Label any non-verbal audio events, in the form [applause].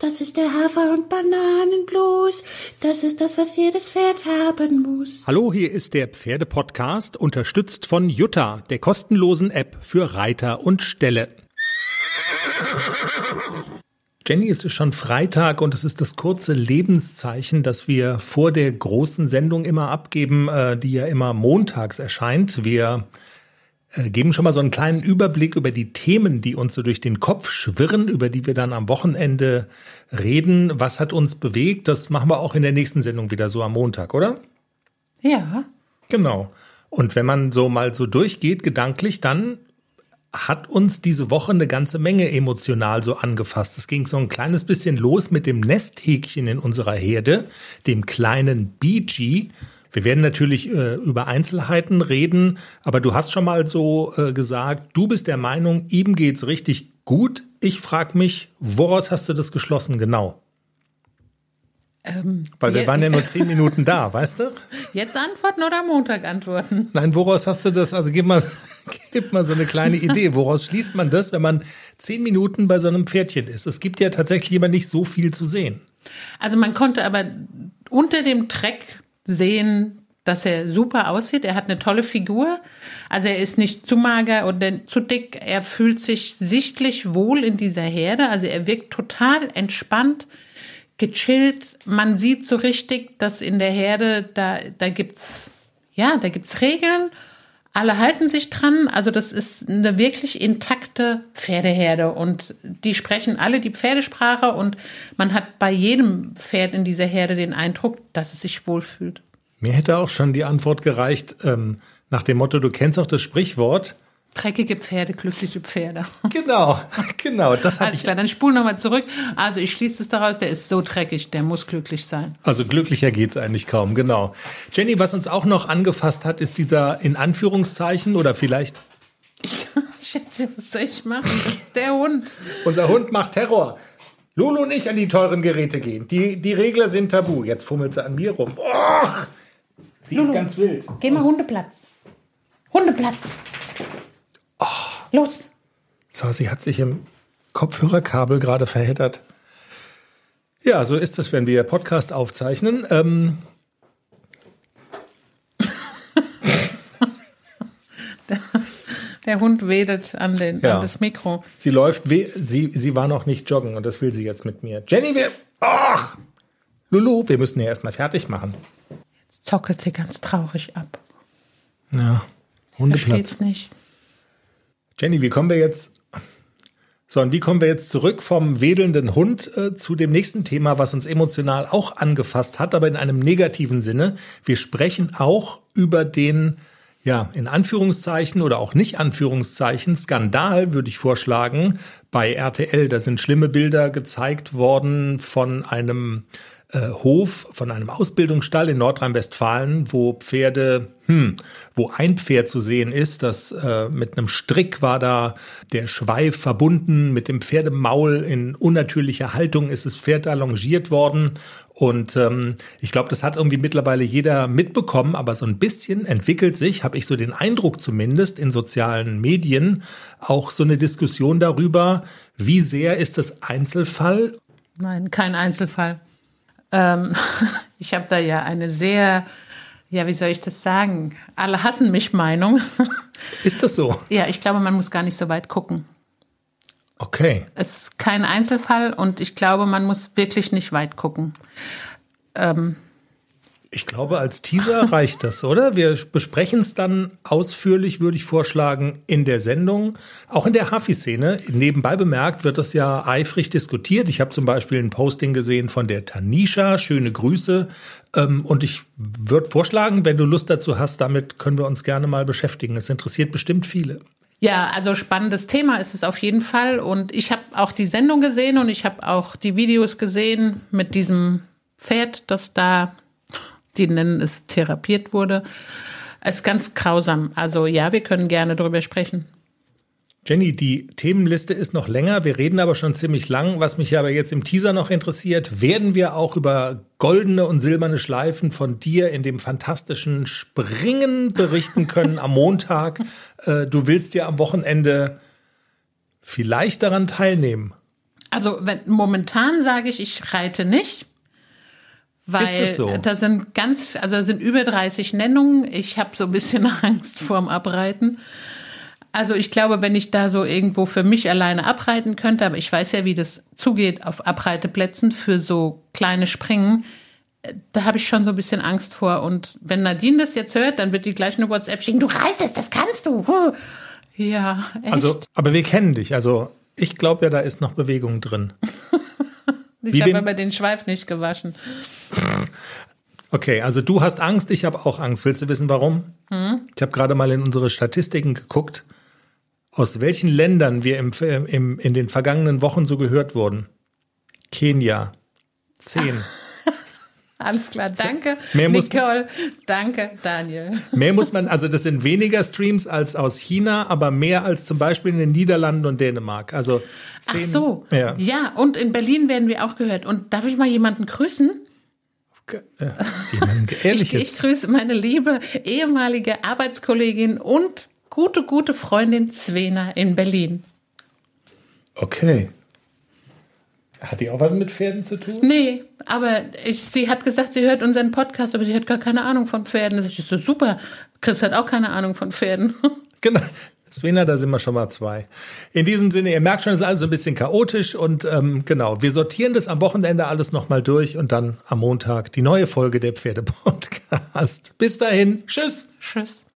Das ist der Hafer- und Bananenblues. Das ist das, was jedes Pferd haben muss. Hallo, hier ist der Pferdepodcast, unterstützt von Jutta, der kostenlosen App für Reiter und Ställe. Jenny, es ist schon Freitag und es ist das kurze Lebenszeichen, das wir vor der großen Sendung immer abgeben, äh, die ja immer montags erscheint. Wir geben schon mal so einen kleinen Überblick über die Themen, die uns so durch den Kopf schwirren, über die wir dann am Wochenende reden. Was hat uns bewegt? Das machen wir auch in der nächsten Sendung wieder so am Montag, oder? Ja. Genau. Und wenn man so mal so durchgeht, gedanklich, dann hat uns diese Woche eine ganze Menge emotional so angefasst. Es ging so ein kleines bisschen los mit dem Nesthäkchen in unserer Herde, dem kleinen BG. Wir werden natürlich äh, über Einzelheiten reden, aber du hast schon mal so äh, gesagt, du bist der Meinung, ihm geht's richtig gut. Ich frage mich, woraus hast du das geschlossen genau? Ähm, Weil wir waren ja nur [laughs] zehn Minuten da, weißt du? Jetzt antworten oder am Montag antworten? Nein, woraus hast du das? Also gib mal, [laughs] gib mal so eine kleine Idee. Woraus schließt man das, wenn man zehn Minuten bei so einem Pferdchen ist? Es gibt ja tatsächlich immer nicht so viel zu sehen. Also man konnte aber unter dem Treck sehen, dass er super aussieht. Er hat eine tolle Figur. Also er ist nicht zu mager oder zu dick. Er fühlt sich sichtlich wohl in dieser Herde. Also er wirkt total entspannt, gechillt. Man sieht so richtig, dass in der Herde, da, da gibt's, ja, da gibt's Regeln. Alle halten sich dran. Also das ist eine wirklich intakte Pferdeherde und die sprechen alle die Pferdesprache und man hat bei jedem Pferd in dieser Herde den Eindruck, dass es sich wohlfühlt. Mir hätte auch schon die Antwort gereicht, ähm, nach dem Motto, du kennst auch das Sprichwort. Dreckige Pferde, glückliche Pferde. [laughs] Genau, genau, das hatte Alles ich. klar, dann spul nochmal zurück. Also ich schließe es daraus, der ist so dreckig, der muss glücklich sein. Also glücklicher geht's eigentlich kaum, genau. Jenny, was uns auch noch angefasst hat, ist dieser in Anführungszeichen oder vielleicht Ich, [laughs] Schätze, was soll ich machen? Das ist der Hund. unser Hund macht Terror. Lulu nicht an die teuren Geräte gehen. Die, die Regler sind tabu. Jetzt fummelt sie an mir rum. Och, sie ist ganz wild. Geh mal Hundeplatz. Hundeplatz. Los. So, sie hat sich im Kopfhörerkabel gerade verheddert. Ja, so ist es, wenn wir Podcast aufzeichnen. Ähm, [laughs] Der Hund wedelt an, den, Ja. an das Mikro. sie läuft, sie, sie war noch nicht joggen und das will sie jetzt mit mir. Jenny, wir. Ach! Lulu, wir müssen ja erstmal fertig machen. Zockelt sie ganz traurig ab. Ja, Hundeplatz. Versteht's nicht. Jenny, wie kommen wir jetzt? So, und wie kommen wir jetzt zurück vom wedelnden Hund äh, zu dem nächsten Thema, was uns emotional auch angefasst hat, aber in einem negativen Sinne? Wir sprechen auch über den, ja, in Anführungszeichen oder auch nicht Anführungszeichen, Skandal, würde ich vorschlagen, bei RTL. Da sind schlimme Bilder gezeigt worden von einem äh, Hof, von einem Ausbildungsstall in Nordrhein-Westfalen, wo Pferde, hm, wo ein Pferd zu sehen ist, das äh, mit einem Strick war da der Schweif verbunden, mit dem Pferdemaul in unnatürlicher Haltung ist das Pferd da longiert worden. Und ähm, ich glaube, das hat irgendwie mittlerweile jeder mitbekommen, aber so ein bisschen entwickelt sich, habe ich so den Eindruck zumindest in sozialen Medien, auch so eine Diskussion darüber, wie sehr ist das Einzelfall Nein, kein Einzelfall. Ähm, [laughs] ich habe da ja eine sehr, ja, wie soll ich das sagen? Alle hassen mich Meinung. [laughs] Ist das so? ja, ich glaube, man muss gar nicht so weit gucken. Okay. Es ist kein Einzelfall und ich glaube, man muss wirklich nicht weit gucken. Ähm, Ich glaube, als Teaser [laughs] reicht das, oder? Wir besprechen es dann ausführlich, würde ich vorschlagen, in der Sendung. Auch in der Hafi-Szene. Nebenbei bemerkt wird das ja eifrig diskutiert. Ich habe zum Beispiel ein Posting gesehen von der Tanisha. Schöne Grüße. Ähm, Und ich würde vorschlagen, wenn du Lust dazu hast, damit können wir uns gerne mal beschäftigen. Es interessiert bestimmt viele. Ja, also spannendes Thema ist es auf jeden Fall. Und ich habe auch die Sendung gesehen und ich habe auch die Videos gesehen mit diesem Pferd, das da, die nennen es therapiert wurde. Es ist ganz grausam. Also ja, wir können gerne drüber sprechen. Jenny, die Themenliste ist noch länger. Wir reden aber schon ziemlich lang. Was mich aber jetzt im Teaser noch interessiert, werden wir auch über goldene und silberne Schleifen von dir in dem fantastischen Springen berichten können am Montag. [laughs] Äh, Du willst ja am Wochenende vielleicht daran teilnehmen. Also wenn, momentan sage ich, ich reite nicht. Weil Ist es so? da sind ganz, also da sind über 30 Nennungen. Ich habe so ein bisschen [laughs] Angst vorm Abreiten. Also ich glaube, wenn ich da so irgendwo für mich alleine abreiten könnte, aber ich weiß ja, wie das zugeht auf Abreiteplätzen für so kleine Springen, äh, da habe ich schon so ein bisschen Angst vor. Und wenn Nadine das jetzt hört, dann wird die gleich eine WhatsApp schicken, du reitest, das kannst du. Ja, echt. Also, aber wir kennen dich. Also ich glaube ja, da ist noch Bewegung drin. Ich habe aber den Schweif nicht gewaschen. Okay, also du hast Angst, ich habe auch Angst. Willst du wissen, warum? Ich habe gerade mal in unsere Statistiken geguckt, aus welchen Ländern wir im, im, in den vergangenen Wochen so gehört wurden. Kenia, zehn. Alles klar, danke. Mehr muss- Nicole, danke, Daniel. Mehr muss man, also das sind weniger Streams als aus China, aber mehr als zum Beispiel in den Niederlanden und Dänemark. Also Ach zehn. so. Ja. ja, und in Berlin werden wir auch gehört. Und darf ich mal jemanden grüßen? Äh, [laughs] Ich, ich grüße meine liebe ehemalige Arbeitskollegin und gute, gute Freundin Svena in Berlin. Okay. Hat die auch was mit Pferden zu tun? Nee, aber ich, sie hat gesagt, sie hört unseren Podcast, aber sie hat gar keine Ahnung von Pferden. Das ist so super. Chris hat auch keine Ahnung von Pferden. [laughs] Genau. Svena, da sind wir schon mal zwei. In diesem Sinne, ihr merkt schon, es ist alles so ein bisschen chaotisch und ähm, genau, wir sortieren das am Wochenende alles nochmal durch und dann am Montag die neue Folge der Pferde-Podcast. Bis dahin, tschüss. Tschüss.